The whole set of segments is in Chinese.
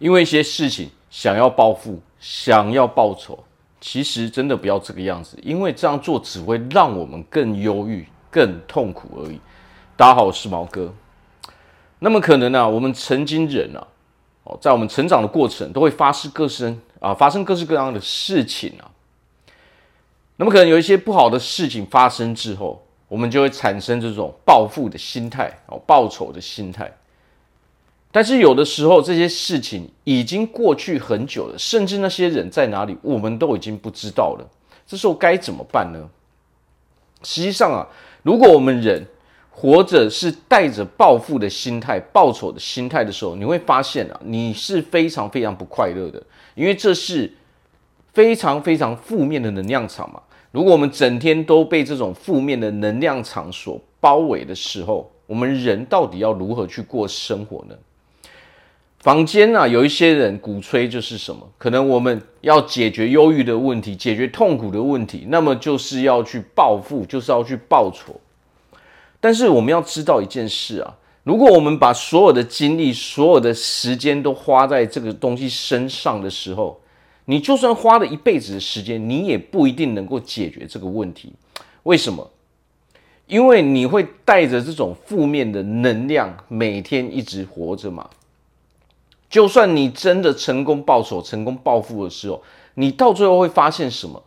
因为一些事情想要报复，想要报仇，其实真的不要这个样子，因为这样做只会让我们更忧郁、更痛苦而已。大家好，我是毛哥。那么可能呢、啊，我们曾经人啊，哦，在我们成长的过程都会发生各式啊，发生各式各样的事情啊。那么可能有一些不好的事情发生之后，我们就会产生这种报复的心态哦，报仇的心态。但是有的时候，这些事情已经过去很久了，甚至那些人在哪里，我们都已经不知道了。这时候该怎么办呢？实际上啊，如果我们人活着是带着报复的心态、报仇的心态的时候，你会发现啊，你是非常非常不快乐的，因为这是非常非常负面的能量场嘛。如果我们整天都被这种负面的能量场所包围的时候，我们人到底要如何去过生活呢？房间啊，有一些人鼓吹就是什么？可能我们要解决忧郁的问题，解决痛苦的问题，那么就是要去报复，就是要去报仇。但是我们要知道一件事啊，如果我们把所有的精力、所有的时间都花在这个东西身上的时候，你就算花了一辈子的时间，你也不一定能够解决这个问题。为什么？因为你会带着这种负面的能量，每天一直活着嘛。就算你真的成功报仇、成功报复的时候，你到最后会发现什么？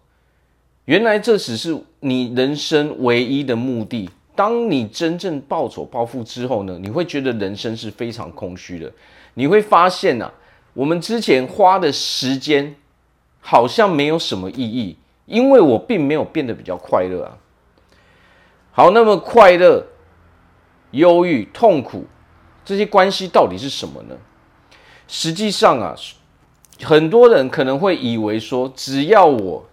原来这只是你人生唯一的目的。当你真正报仇、报复之后呢？你会觉得人生是非常空虚的。你会发现啊，我们之前花的时间好像没有什么意义，因为我并没有变得比较快乐啊。好，那么快乐、忧郁、痛苦这些关系到底是什么呢？实际上啊，很多人可能会以为说，只要我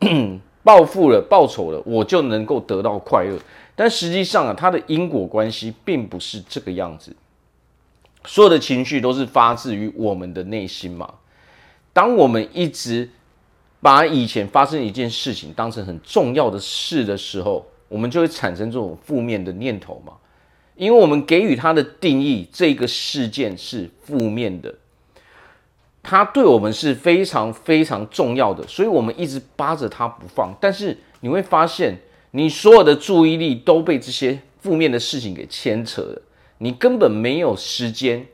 报复了、报仇了，我就能够得到快乐。但实际上啊，它的因果关系并不是这个样子。所有的情绪都是发自于我们的内心嘛。当我们一直把以前发生一件事情当成很重要的事的时候，我们就会产生这种负面的念头嘛。因为我们给予它的定义，这个事件是负面的，它对我们是非常非常重要的，所以我们一直扒着它不放。但是你会发现，你所有的注意力都被这些负面的事情给牵扯了，你根本没有时间，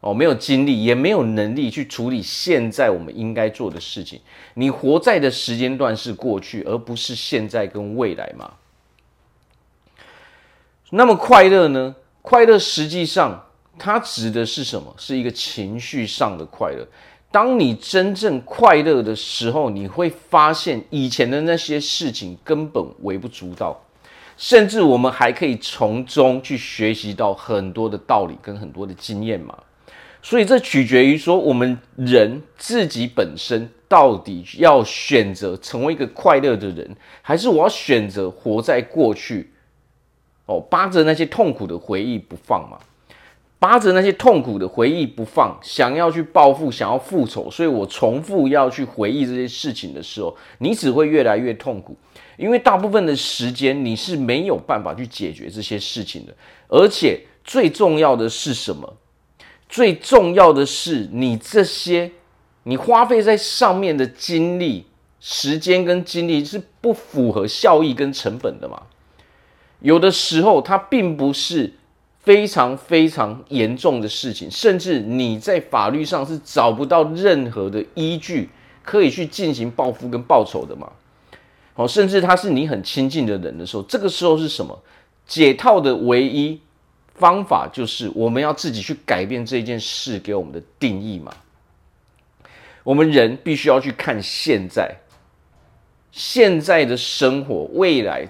哦，没有精力，也没有能力去处理现在我们应该做的事情。你活在的时间段是过去，而不是现在跟未来嘛。那么快乐呢？快乐实际上它指的是什么？是一个情绪上的快乐。当你真正快乐的时候，你会发现以前的那些事情根本微不足道，甚至我们还可以从中去学习到很多的道理跟很多的经验嘛。所以这取决于说，我们人自己本身到底要选择成为一个快乐的人，还是我要选择活在过去？哦，扒着那些痛苦的回忆不放嘛，扒着那些痛苦的回忆不放，想要去报复，想要复仇，所以我重复要去回忆这些事情的时候，你只会越来越痛苦，因为大部分的时间你是没有办法去解决这些事情的，而且最重要的是什么？最重要的是你这些你花费在上面的精力、时间跟精力是不符合效益跟成本的嘛。有的时候，它并不是非常非常严重的事情，甚至你在法律上是找不到任何的依据可以去进行报复跟报仇的嘛。好，甚至他是你很亲近的人的时候，这个时候是什么？解套的唯一方法就是我们要自己去改变这件事给我们的定义嘛。我们人必须要去看现在，现在的生活，未来。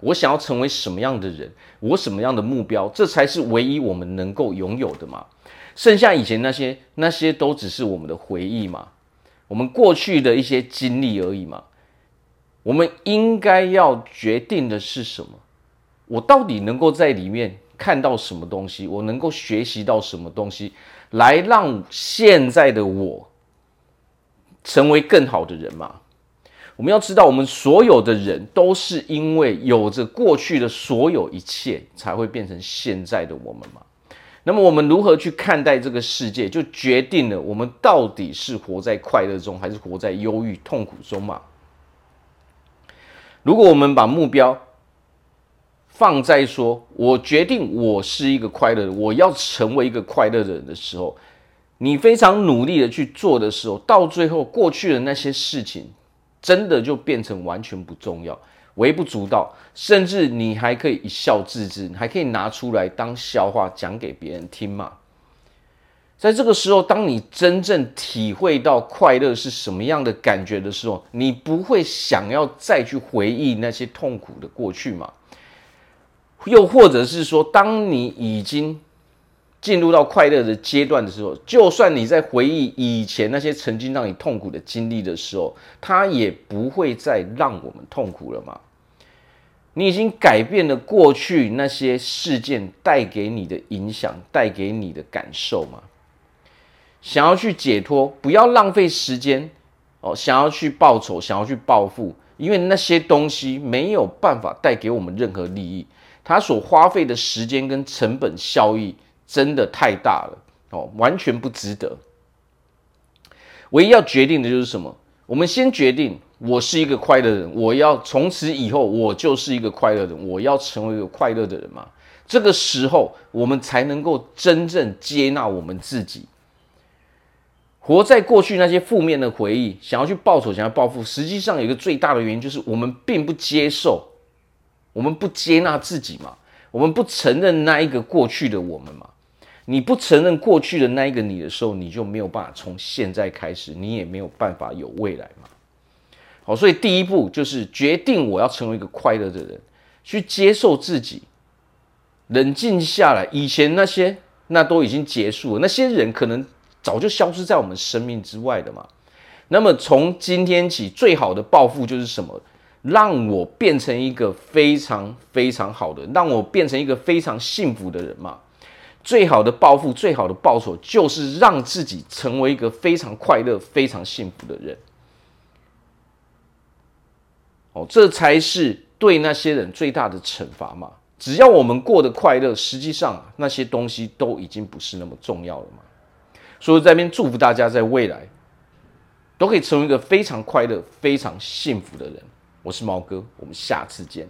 我想要成为什么样的人，我什么样的目标，这才是唯一我们能够拥有的嘛。剩下以前那些，那些都只是我们的回忆嘛，我们过去的一些经历而已嘛。我们应该要决定的是什么？我到底能够在里面看到什么东西？我能够学习到什么东西，来让现在的我成为更好的人嘛？我们要知道，我们所有的人都是因为有着过去的所有一切，才会变成现在的我们嘛。那么我们如何去看待这个世界，就决定了我们到底是活在快乐中，还是活在忧郁、痛苦中嘛？如果我们把目标放在说，我决定我是一个快乐的，我要成为一个快乐的人的时候，你非常努力的去做的时候，到最后过去的那些事情，真的就变成完全不重要。微不足道，甚至你还可以一笑置之，你还可以拿出来当笑话讲给别人听嘛。在这个时候，当你真正体会到快乐是什么样的感觉的时候，你不会想要再去回忆那些痛苦的过去嘛？又或者是说，当你已经进入到快乐的阶段的时候，就算你在回忆以前那些曾经让你痛苦的经历的时候，它也不会再让我们痛苦了嘛？你已经改变了过去那些事件带给你的影响，带给你的感受嘛？想要去解脱，不要浪费时间哦。想要去报仇，想要去报复，因为那些东西没有办法带给我们任何利益，它所花费的时间跟成本效益真的太大了哦，完全不值得。唯一要决定的就是什么？我们先决定。我是一个快乐的人，我要从此以后我就是一个快乐的人，我要成为一个快乐的人嘛。这个时候，我们才能够真正接纳我们自己。活在过去那些负面的回忆，想要去报仇，想要报复，实际上有一个最大的原因就是我们并不接受，我们不接纳自己嘛，我们不承认那一个过去的我们嘛。你不承认过去的那一个你的时候，你就没有办法从现在开始，你也没有办法有未来嘛。好，所以第一步就是决定我要成为一个快乐的人，去接受自己，冷静下来。以前那些那都已经结束了，那些人可能早就消失在我们生命之外的嘛。那么从今天起，最好的报复就是什么？让我变成一个非常非常好的，让我变成一个非常幸福的人嘛。最好的报复，最好的报酬，就是让自己成为一个非常快乐、非常幸福的人。哦，这才是对那些人最大的惩罚嘛！只要我们过得快乐，实际上那些东西都已经不是那么重要了嘛。所以在这边祝福大家，在未来都可以成为一个非常快乐、非常幸福的人。我是毛哥，我们下次见。